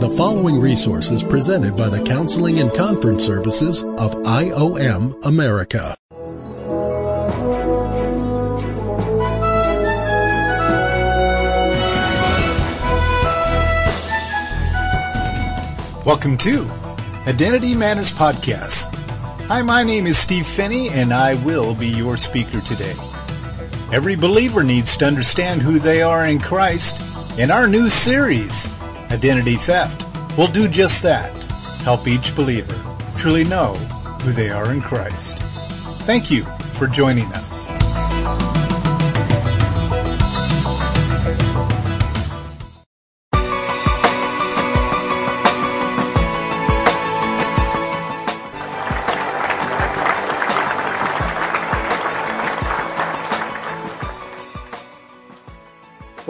The following resource is presented by the Counseling and Conference Services of IOM America. Welcome to Identity Matters Podcast. Hi, my name is Steve Phinney, and I will be your speaker today. Every believer needs to understand who they are in Christ, in our new series, Identity Theft, will do just that help each believer truly know who they are in Christ. Thank you for joining us.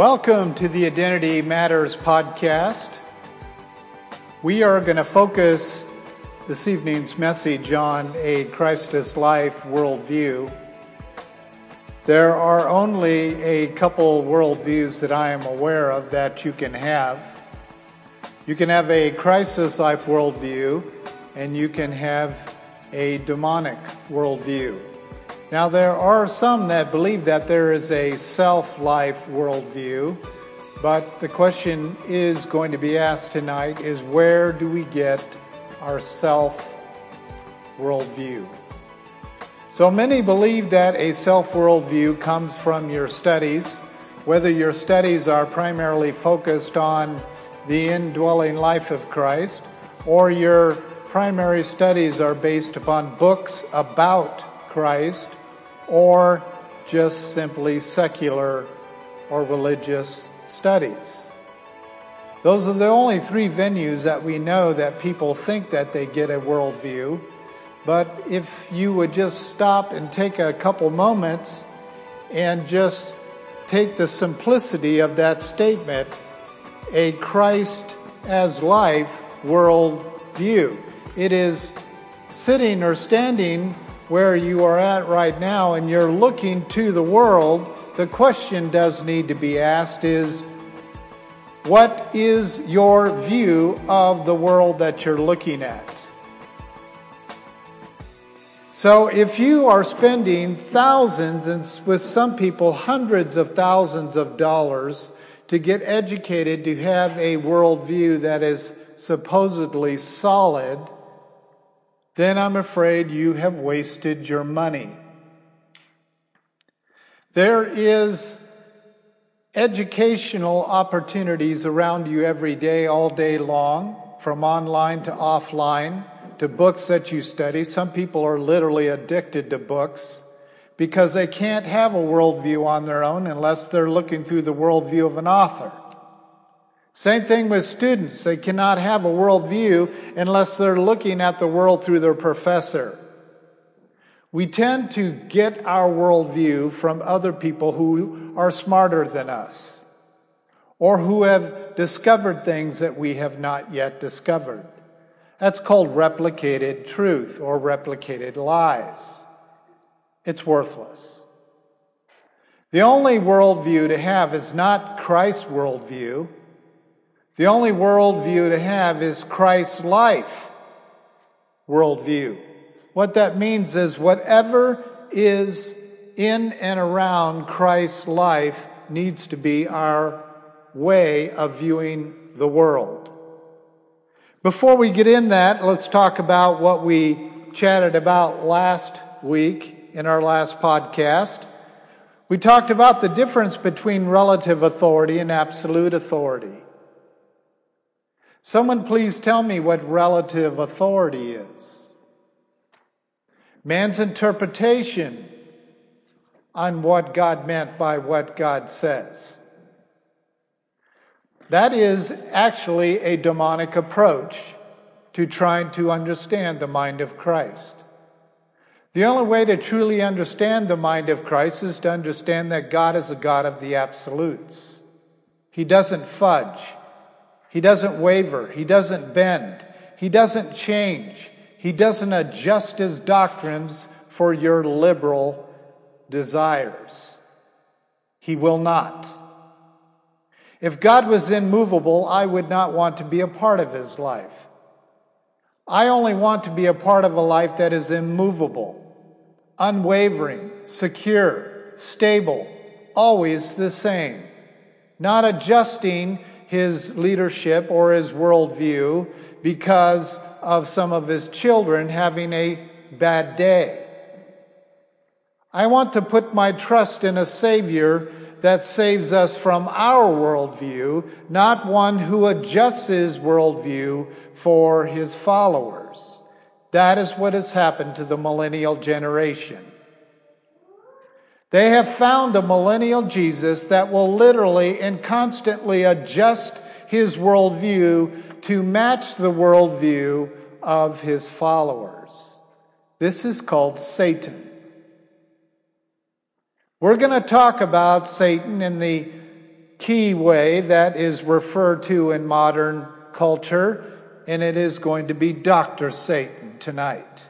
Welcome to the Identity Matters podcast. We are going to focus this evening's message on a Christ as life worldview. There are only a couple worldviews that I am aware of that you can have. You can have a Christ as life worldview, and you can have a demonic worldview. Now, there are some that believe that there is a self life worldview, but the question is going to be asked tonight is where do we get our self worldview? So many believe that a self worldview comes from your studies, whether your studies are primarily focused on the indwelling life of Christ or your primary studies are based upon books about Christ or just simply secular or religious studies. Those are the only three venues that we know that people think that they get a worldview. But if you would just stop and take a couple moments and just take the simplicity of that statement, a Christ as life worldview. It is sitting or standing where you are at right now and you're looking to the world, the question does need to be asked is, what is your view of the world that you're looking at? So if you are spending thousands and with some people hundreds of thousands of dollars to get educated to have a worldview that is supposedly solid, then I'm afraid you have wasted your money. There is educational opportunities around you every day, all day long, from online to offline, to books that you study. Some people are literally addicted to books because they can't have a worldview on their own unless they're looking through the worldview of an author. Same thing with students. They cannot have a worldview unless they're looking at the world through their professor. We tend to get our worldview from other people who are smarter than us or who have discovered things that we have not yet discovered. That's called replicated truth or replicated lies. It's worthless. The only worldview to have is not Christ's worldview. The only worldview to have is Christ's life worldview. What that means is whatever is in and around Christ's life needs to be our way of viewing the world. Before we get in that, let's talk about what we chatted about last week in our last podcast. We talked about the difference between relative authority and absolute authority. Someone please tell me what relative authority is. Man's interpretation on what God meant by what God says. That is actually a demonic approach to trying to understand the mind of Christ. The only way to truly understand the mind of Christ is to understand that God is a God of the absolutes. He doesn't fudge. He doesn't waver. He doesn't bend. He doesn't change. He doesn't adjust his doctrines for your liberal desires. He will not. If God was immovable, I would not want to be a part of his life. I only want to be a part of a life that is immovable, unwavering, secure, stable, always the same, not adjusting his leadership or his worldview because of some of his children having a bad day. I want to put my trust in a Savior that saves us from our worldview, not one who adjusts his worldview for his followers. That is what has happened to the millennial generation. They have found a millennial Jesus that will literally and constantly adjust his worldview to match the worldview of his followers. This is called Satan. We're going to talk about Satan in the key way that is referred to in modern culture, and it is going to be Dr. Satan tonight.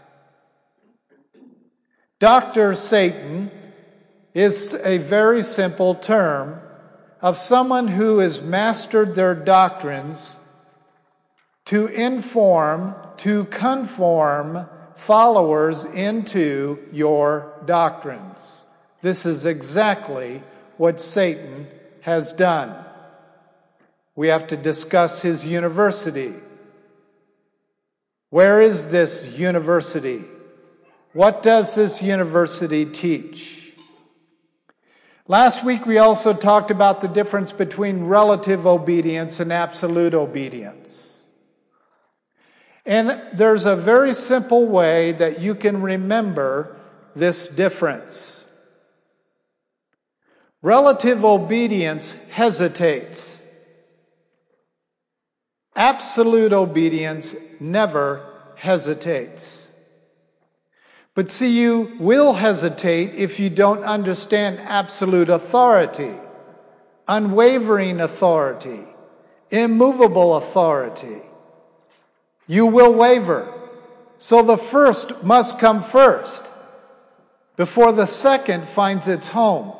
Dr. Satan is a very simple term of someone who has mastered their doctrines to inform, to conform followers into your doctrines. This is exactly what Satan has done. We have to discuss his university. Where is this university? What does this university teach? Last week we also talked about the difference between relative obedience and absolute obedience. And there's a very simple way that you can remember this difference. Relative obedience hesitates. Absolute obedience never hesitates. But see, you will hesitate if you don't understand absolute authority, unwavering authority, immovable authority. You will waver. So the first must come first before the second finds its home.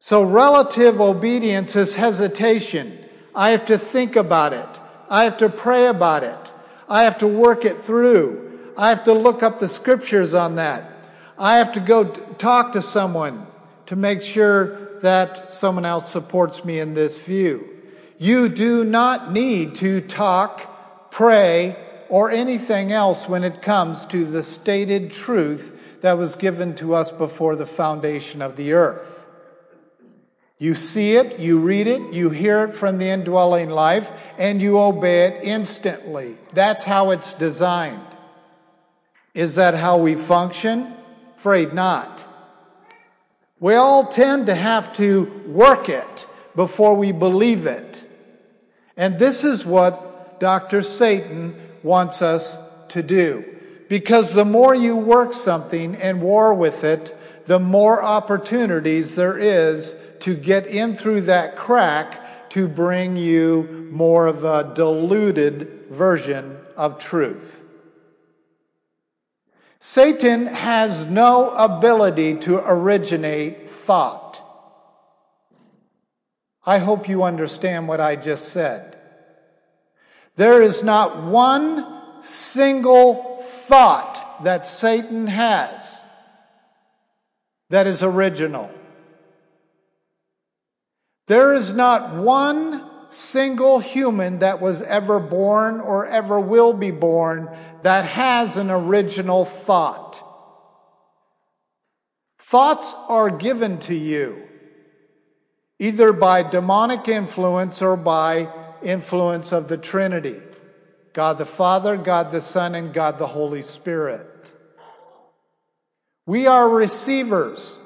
So relative obedience is hesitation. I have to think about it. I have to pray about it. I have to work it through. I have to look up the scriptures on that. I have to go talk to someone to make sure that someone else supports me in this view. You do not need to talk, pray, or anything else when it comes to the stated truth that was given to us before the foundation of the earth. You see it, you read it, you hear it from the indwelling life, and you obey it instantly. That's how it's designed. Is that how we function? Afraid not. We all tend to have to work it before we believe it. And this is what Dr. Satan wants us to do. Because the more you work something and war with it, the more opportunities there is to get in through that crack to bring you more of a diluted version of truth. Satan has no ability to originate thought. I hope you understand what I just said. There is not one single thought that Satan has that is original. There is not one single human that was ever born or ever will be born that has an original thought. Thoughts are given to you either by demonic influence or by influence of the Trinity God the Father, God the Son, and God the Holy Spirit. We are receivers,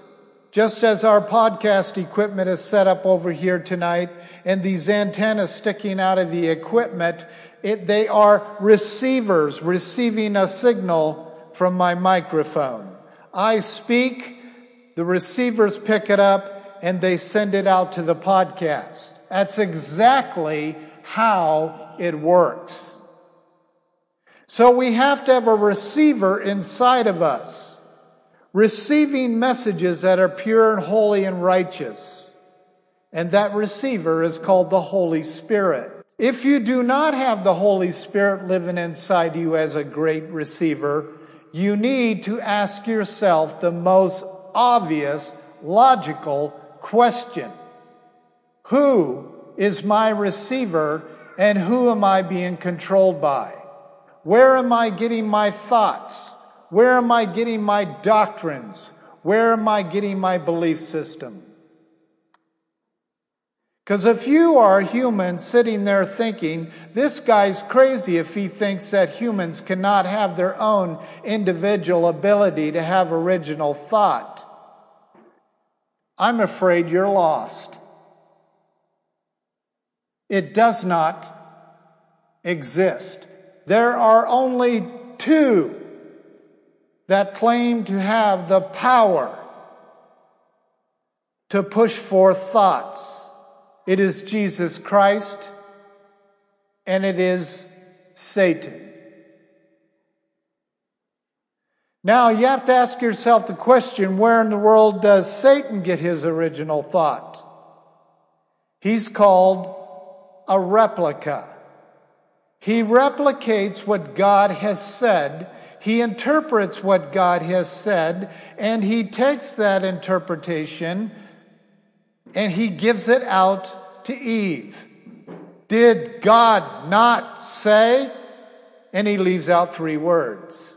just as our podcast equipment is set up over here tonight and these antennas sticking out of the equipment it, they are receivers receiving a signal from my microphone. I speak, the receivers pick it up, and they send it out to the podcast. That's exactly how it works. So we have to have a receiver inside of us, receiving messages that are pure and holy and righteous. And that receiver is called the Holy Spirit. If you do not have the Holy Spirit living inside you as a great receiver, you need to ask yourself the most obvious, logical question Who is my receiver and who am I being controlled by? Where am I getting my thoughts? Where am I getting my doctrines? Where am I getting my belief system? Because if you are a human sitting there thinking, this guy's crazy if he thinks that humans cannot have their own individual ability to have original thought, I'm afraid you're lost. It does not exist. There are only two that claim to have the power to push forth thoughts. It is Jesus Christ and it is Satan. Now you have to ask yourself the question where in the world does Satan get his original thought? He's called a replica. He replicates what God has said. He interprets what God has said, and he takes that interpretation and he gives it out to Eve. Did God not say? And he leaves out three words.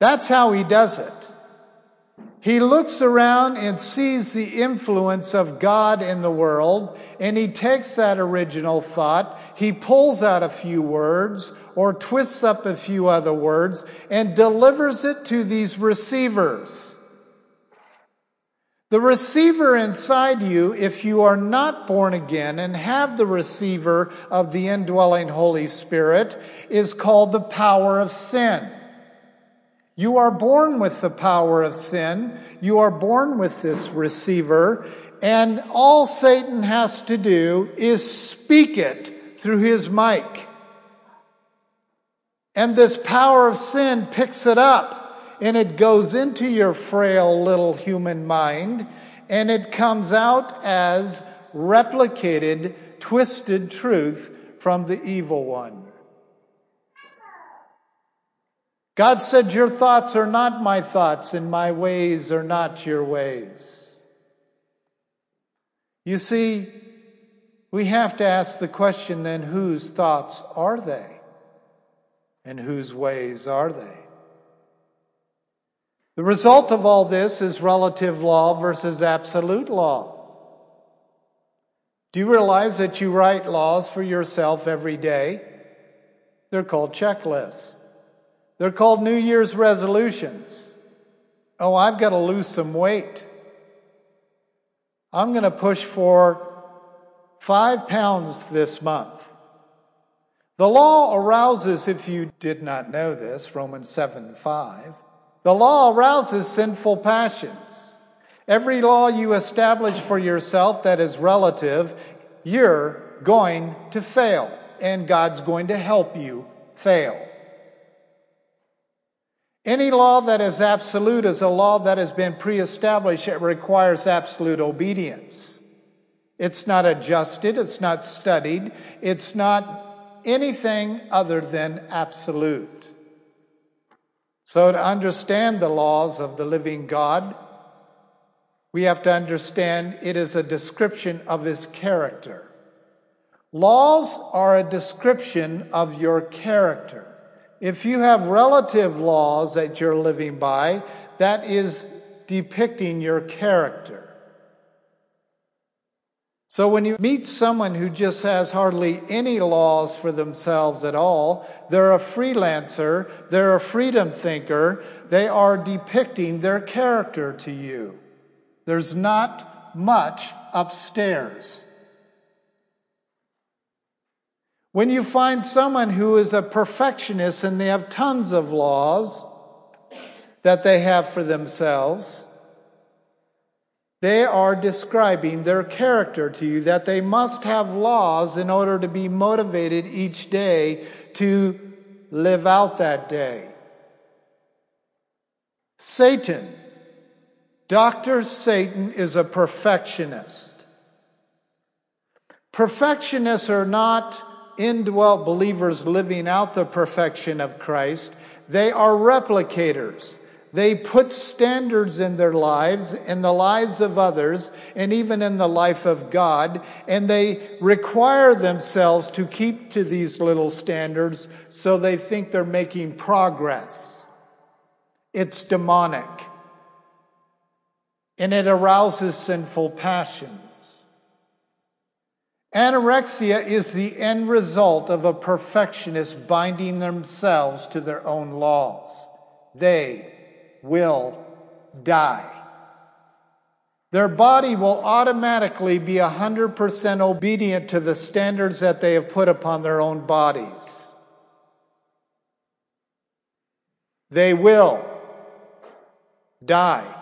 That's how he does it. He looks around and sees the influence of God in the world, and he takes that original thought, he pulls out a few words, or twists up a few other words, and delivers it to these receivers. The receiver inside you, if you are not born again and have the receiver of the indwelling Holy Spirit, is called the power of sin. You are born with the power of sin. You are born with this receiver. And all Satan has to do is speak it through his mic. And this power of sin picks it up and it goes into your frail little human mind and it comes out as replicated, twisted truth from the evil one. God said, Your thoughts are not my thoughts, and my ways are not your ways. You see, we have to ask the question then whose thoughts are they? And whose ways are they? The result of all this is relative law versus absolute law. Do you realize that you write laws for yourself every day? They're called checklists. They're called New Year's resolutions. Oh, I've got to lose some weight. I'm going to push for five pounds this month. The law arouses, if you did not know this, Romans 7 5 the law arouses sinful passions. Every law you establish for yourself that is relative, you're going to fail, and God's going to help you fail. Any law that is absolute is a law that has been pre established. It requires absolute obedience. It's not adjusted, it's not studied, it's not anything other than absolute. So, to understand the laws of the living God, we have to understand it is a description of his character. Laws are a description of your character. If you have relative laws that you're living by, that is depicting your character. So when you meet someone who just has hardly any laws for themselves at all, they're a freelancer, they're a freedom thinker, they are depicting their character to you. There's not much upstairs. When you find someone who is a perfectionist and they have tons of laws that they have for themselves, they are describing their character to you, that they must have laws in order to be motivated each day to live out that day. Satan Dr. Satan is a perfectionist. Perfectionists are not indwelt believers living out the perfection of Christ. They are replicators. They put standards in their lives, in the lives of others, and even in the life of God, and they require themselves to keep to these little standards so they think they're making progress. It's demonic. And it arouses sinful passions. Anorexia is the end result of a perfectionist binding themselves to their own laws. They will die. Their body will automatically be 100% obedient to the standards that they have put upon their own bodies. They will die.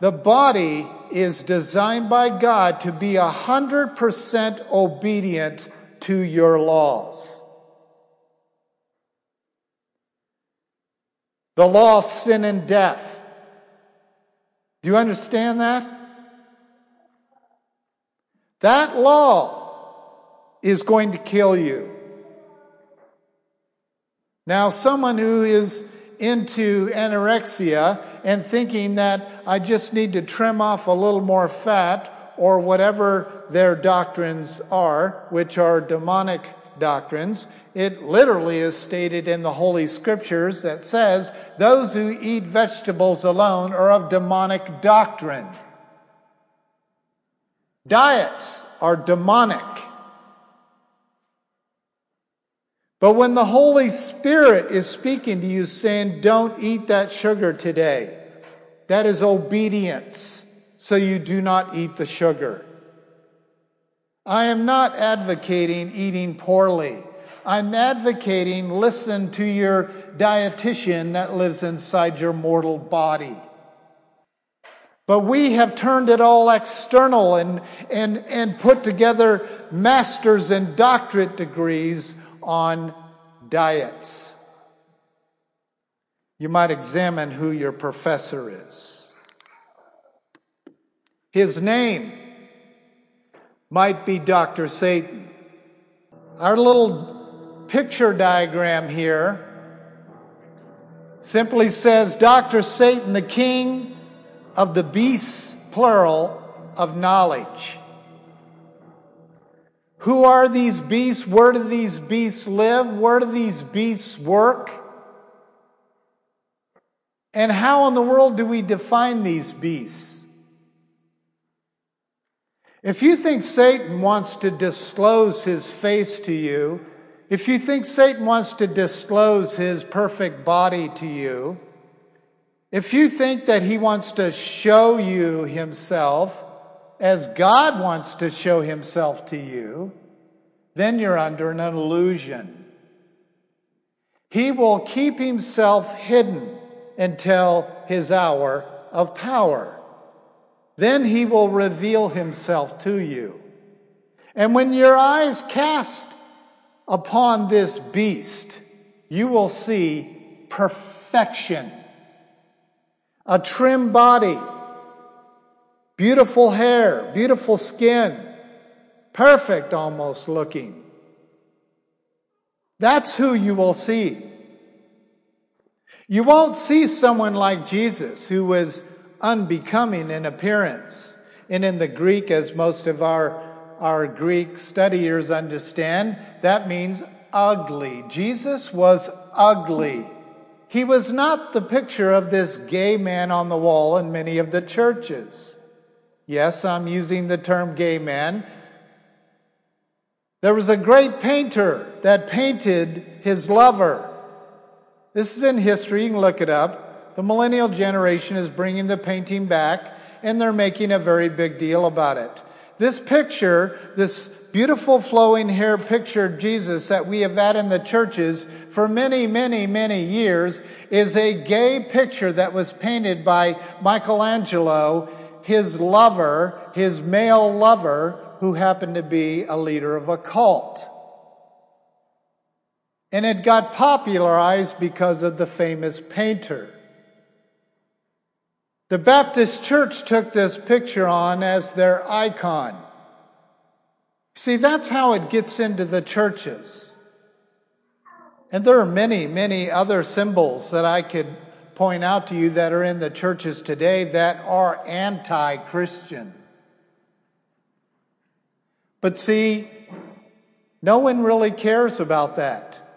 The body is designed by God to be 100% obedient to your laws. The law of sin and death. Do you understand that? That law is going to kill you. Now, someone who is into anorexia and thinking that I just need to trim off a little more fat or whatever their doctrines are, which are demonic doctrines. It literally is stated in the Holy Scriptures that says those who eat vegetables alone are of demonic doctrine. Diets are demonic. But when the Holy Spirit is speaking to you saying, don't eat that sugar today, that is obedience, so you do not eat the sugar. I am not advocating eating poorly. I'm advocating listen to your dietitian that lives inside your mortal body. But we have turned it all external and, and, and put together master's and doctorate degrees on diets. You might examine who your professor is. His name might be Dr. Satan. Our little picture diagram here simply says Dr. Satan, the king of the beasts, plural, of knowledge. Who are these beasts? Where do these beasts live? Where do these beasts work? And how in the world do we define these beasts? If you think Satan wants to disclose his face to you, if you think Satan wants to disclose his perfect body to you, if you think that he wants to show you himself, as God wants to show himself to you, then you're under an illusion. He will keep himself hidden until his hour of power. Then he will reveal himself to you. And when your eyes cast upon this beast, you will see perfection. A trim body, Beautiful hair, beautiful skin, perfect almost looking. That's who you will see. You won't see someone like Jesus who was unbecoming in appearance. And in the Greek, as most of our, our Greek studiers understand, that means ugly. Jesus was ugly. He was not the picture of this gay man on the wall in many of the churches. Yes, I'm using the term gay man. There was a great painter that painted his lover. This is in history, you can look it up. The millennial generation is bringing the painting back, and they're making a very big deal about it. This picture, this beautiful flowing hair picture of Jesus that we have had in the churches for many, many, many years is a gay picture that was painted by Michelangelo his lover, his male lover, who happened to be a leader of a cult. And it got popularized because of the famous painter. The Baptist Church took this picture on as their icon. See, that's how it gets into the churches. And there are many, many other symbols that I could point out to you that are in the churches today that are anti Christian. But see, no one really cares about that.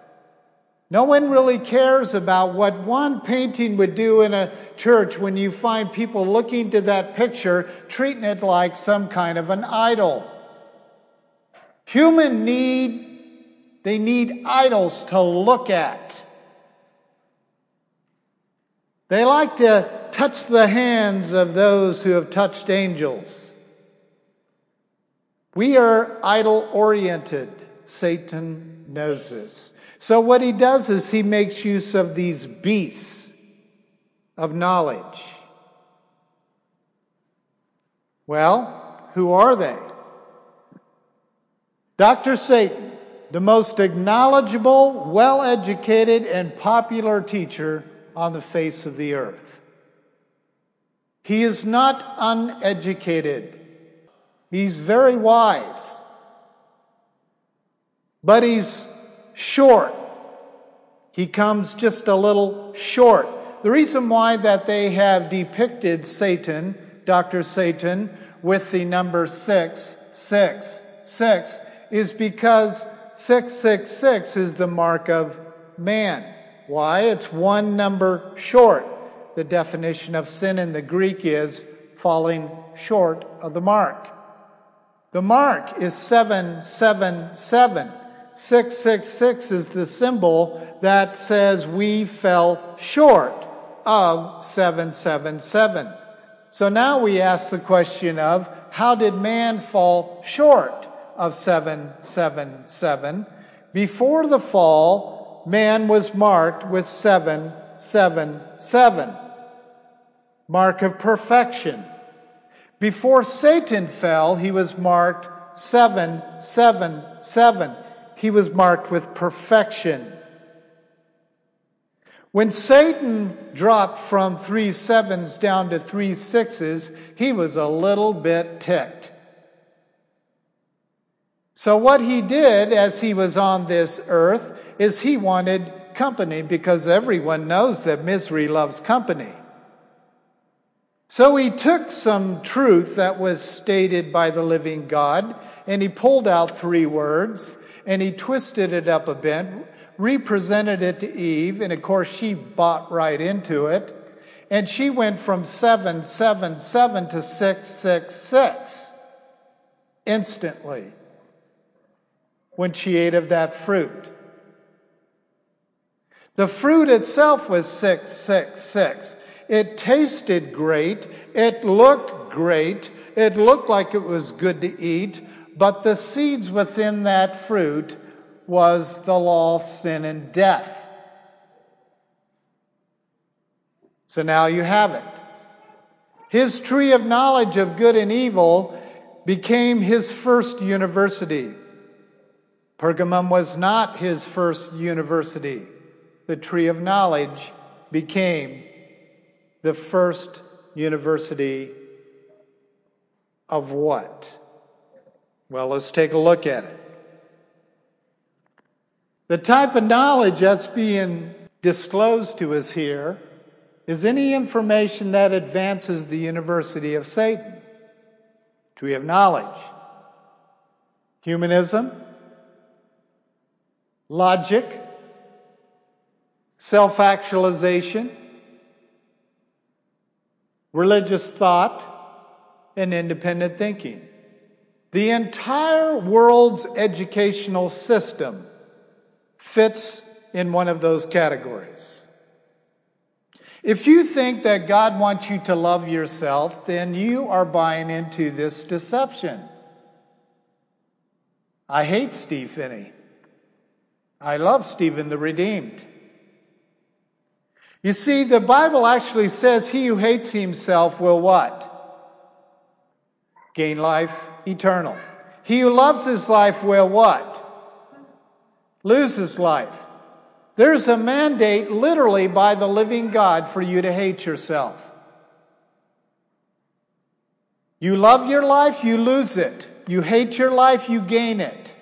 No one really cares about what one painting would do in a church when you find people looking to that picture, treating it like some kind of an idol. Human need, they need idols to look at. They like to touch the hands of those who have touched angels. We are idol oriented. Satan knows this. So, what he does is he makes use of these beasts of knowledge. Well, who are they? Dr. Satan, the most acknowledgeable, well educated, and popular teacher on the face of the earth. He is not uneducated. He's very wise. But he's short. He comes just a little short. The reason why that they have depicted Satan, Dr. Satan, with the number 666 is because 666 is the mark of man. Why? It's one number short. The definition of sin in the Greek is falling short of the mark. The mark is 777. 666 is the symbol that says we fell short of 777. So now we ask the question of how did man fall short of 777? Before the fall, man was marked with 777. Mark of perfection. Before Satan fell, he was marked 777. He was marked with perfection. When Satan dropped from three sevens down to three sixes, he was a little bit ticked. So, what he did as he was on this earth is he wanted company because everyone knows that misery loves company. So, he took some truth that was stated by the living God and he pulled out three words and he twisted it up a bit represented it to Eve, and of course she bought right into it. And she went from 777 to 666 instantly when she ate of that fruit. The fruit itself was 666. It tasted great. It looked great. It looked like it was good to eat. But the seeds within that fruit was the law, sin, and death. So now you have it. His tree of knowledge of good and evil became his first university. Pergamum was not his first university. The tree of knowledge became the first university of what? Well, let's take a look at it. The type of knowledge that's being disclosed to us here is any information that advances the university of Satan. Tree of knowledge. Humanism, logic, self actualization, religious thought, and independent thinking. The entire world's educational system fits in one of those categories. If you think that God wants you to love yourself, then you are buying into this deception. I hate Steve Phinney. I love Stephen the Redeemed. You see, the Bible actually says he who hates himself will what? Gain life eternal. He who loves his life will what? loses life. There's a mandate literally by the living God for you to hate yourself. You love your life, you lose it. You hate your life, you gain it.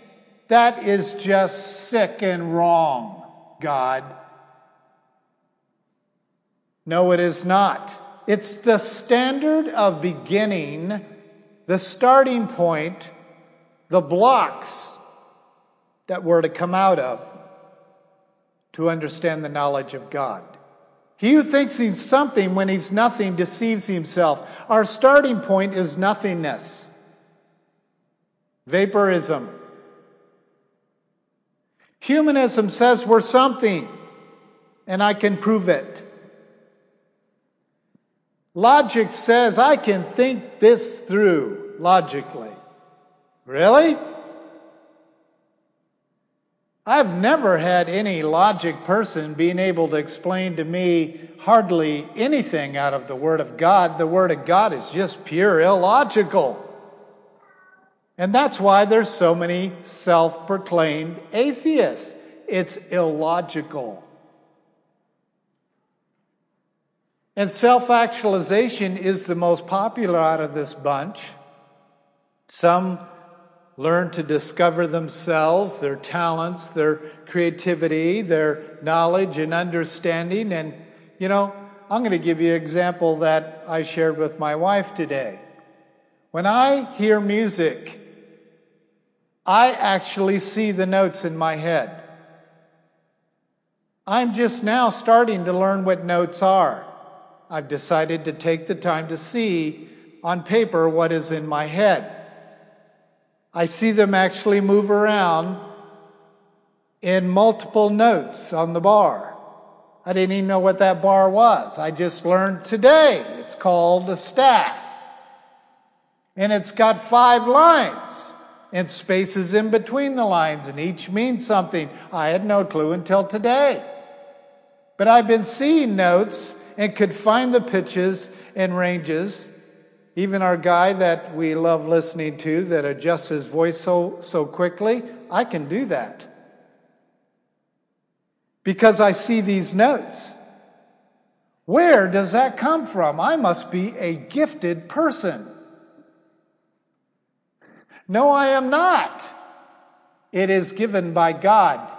That is just sick and wrong, God. No, it is not. It's the standard of beginning, the starting point, the blocks that we're to come out of to understand the knowledge of God. He who thinks he's something when he's nothing deceives himself. Our starting point is nothingness. Vaporism. Humanism says we're something, and I can prove it. Logic says I can think this through logically. Really? I've never had any logic person being able to explain to me hardly anything out of the Word of God. The Word of God is just pure illogical. And that's why there's so many self proclaimed atheists. It's illogical. And self actualization is the most popular out of this bunch. Some learn to discover themselves, their talents, their creativity, their knowledge and understanding. And, you know, I'm going to give you an example that I shared with my wife today. When I hear music, I actually see the notes in my head. I'm just now starting to learn what notes are. I've decided to take the time to see on paper what is in my head. I see them actually move around in multiple notes on the bar. I didn't even know what that bar was. I just learned today. It's called a staff. And it's got five lines and spaces in between the lines, and each means something. I had no clue until today. But I've been seeing notes and could find the pitches and ranges even our guy that we love listening to that adjusts his voice so, so quickly, I can do that. Because I see these notes. Where does that come from? I must be a gifted person. No, I am not. It is given by God.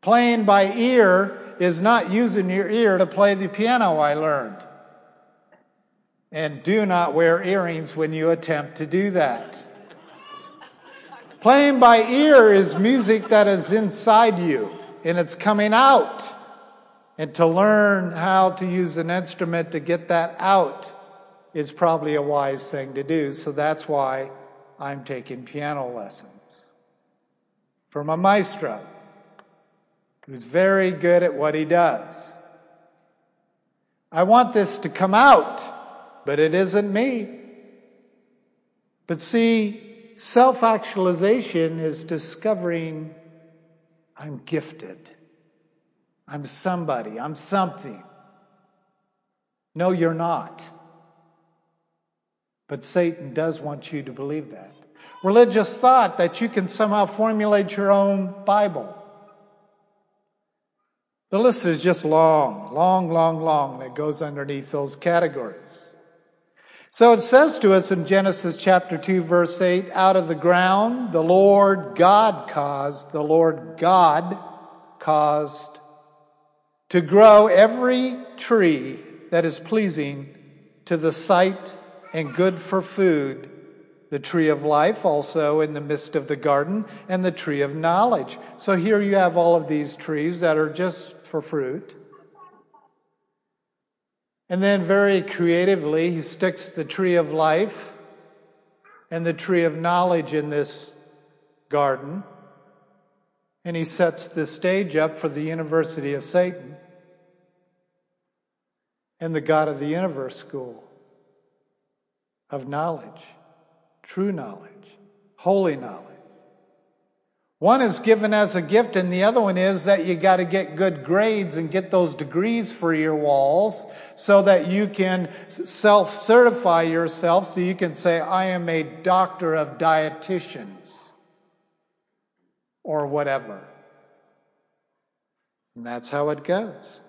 Playing by ear is not using your ear to play the piano, I learned. And do not wear earrings when you attempt to do that. Playing by ear is music that is inside you and it's coming out. And to learn how to use an instrument to get that out is probably a wise thing to do. So that's why I'm taking piano lessons from a maestro who's very good at what he does. I want this to come out but it isn't me. But see, self actualization is discovering I'm gifted. I'm somebody. I'm something. No, you're not. But Satan does want you to believe that. Religious thought that you can somehow formulate your own Bible. The list is just long, long, long, long that goes underneath those categories. So it says to us in Genesis chapter 2 verse 8, out of the ground the Lord God caused, the Lord God caused to grow every tree that is pleasing to the sight and good for food, the tree of life also in the midst of the garden, and the tree of knowledge. So here you have all of these trees that are just for fruit. And then, very creatively, he sticks the tree of life and the tree of knowledge in this garden. And he sets the stage up for the University of Satan and the God of the Universe School of knowledge, true knowledge, holy knowledge. One is given as a gift, and the other one is that you got to get good grades and get those degrees for your walls so that you can self certify yourself so you can say, I am a doctor of dietitians or whatever. And that's how it goes.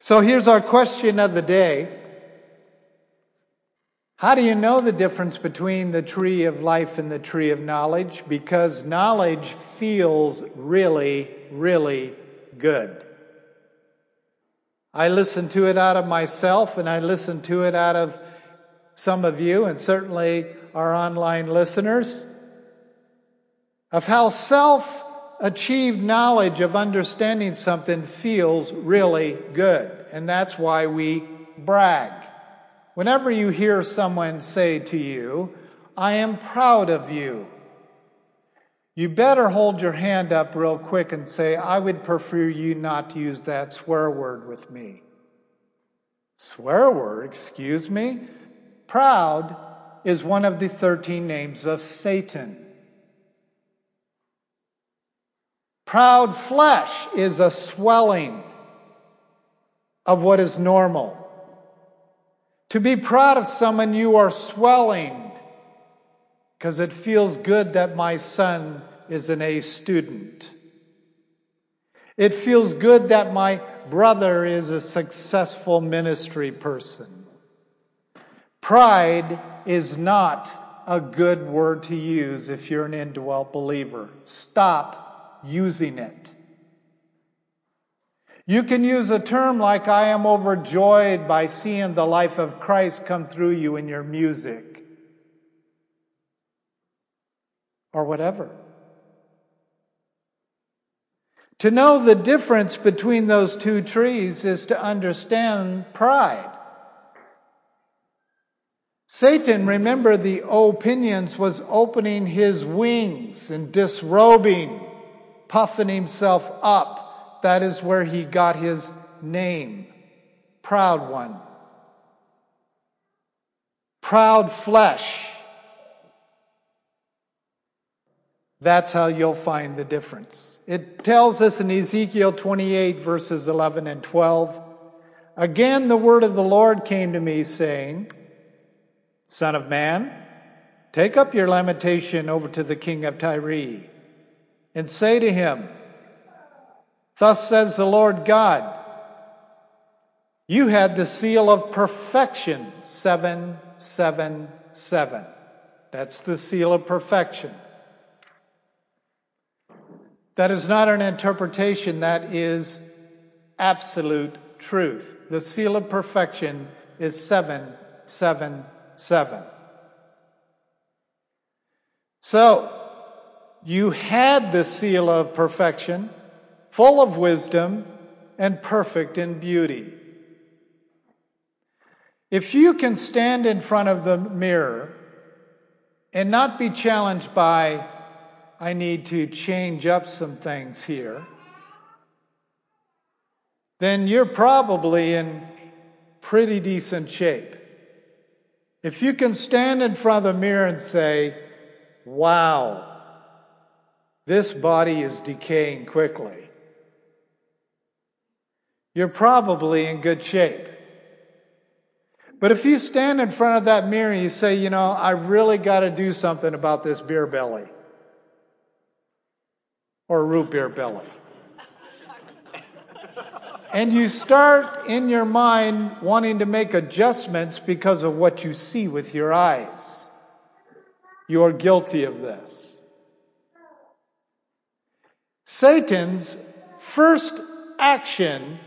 So here's our question of the day How do you know the difference between the tree of life and the tree of knowledge? Because knowledge feels really, really good. I listen to it out of myself and I listen to it out of some of you and certainly our online listeners of how self achieved knowledge of understanding something feels really good. And that's why we brag. Whenever you hear someone say to you, I am proud of you, you better hold your hand up real quick and say, I would prefer you not to use that swear word with me. Swear word, excuse me? Proud is one of the 13 names of Satan. Proud flesh is a swelling of what is normal. To be proud of someone, you are swelling because it feels good that my son is an A student. It feels good that my brother is a successful ministry person. Pride is not a good word to use if you're an indwelt believer. Stop using it. You can use a term like, I am overjoyed by seeing the life of Christ come through you in your music. Or whatever. To know the difference between those two trees is to understand pride. Satan, remember the opinions, was opening his wings and disrobing, puffing himself up that is where he got his name. Proud one. Proud flesh. That's how you'll find the difference. It tells us in Ezekiel 28, verses 11 and 12 Again, the word of the Lord came to me, saying, Son of man, take up your lamentation over to the king of Tyre, and say to him, Thus says the Lord God, you had the seal of perfection, 777. That's the seal of perfection. That is not an interpretation, that is absolute truth. The seal of perfection is 777. So, you had the seal of perfection full of wisdom and perfect in beauty. If you can stand in front of the mirror and not be challenged by, I need to change up some things here, then you're probably in pretty decent shape. If you can stand in front of the mirror and say, wow, this body is decaying quickly you're probably in good shape. But if you stand in front of that mirror and you say, you know, I really got to do something about this beer belly or root beer belly. and you start in your mind wanting to make adjustments because of what you see with your eyes. You are guilty of this. Satan's first action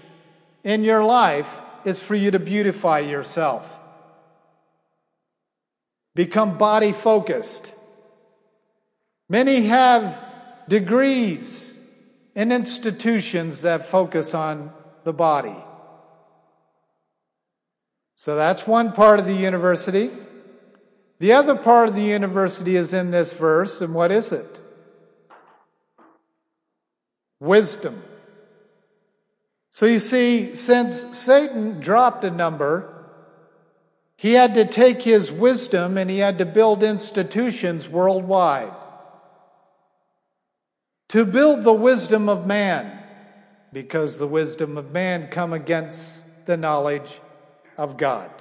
in your life is for you to beautify yourself. Become body focused. Many have degrees in institutions that focus on the body. So that's one part of the university. The other part of the university is in this verse, and what is it? Wisdom. So you see, since Satan dropped a number, he had to take his wisdom and he had to build institutions worldwide. To build the wisdom of man, because the wisdom of man come against the knowledge of God.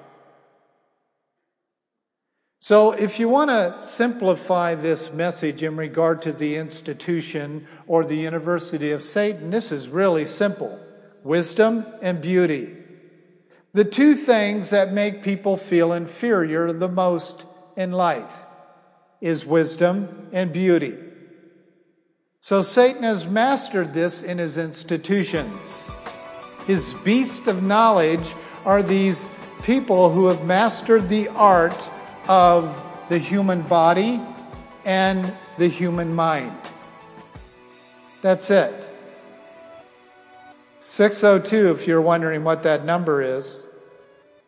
So, if you want to simplify this message in regard to the institution or the University of Satan, this is really simple wisdom and beauty. the two things that make people feel inferior the most in life is wisdom and beauty. So Satan has mastered this in his institutions. His beasts of knowledge are these people who have mastered the art of the human body and the human mind. That's it. 602, if you're wondering what that number is.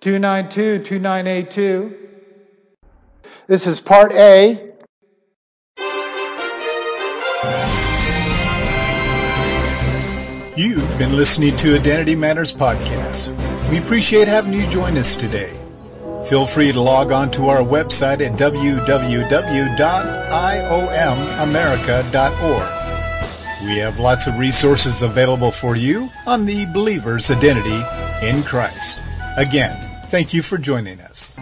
292 2982. This is part A. You've been listening to Identity Matters Podcast. We appreciate having you join us today. Feel free to log on to our website at www.iomamerica.org. We have lots of resources available for you on the believer's identity in Christ. Again, thank you for joining us.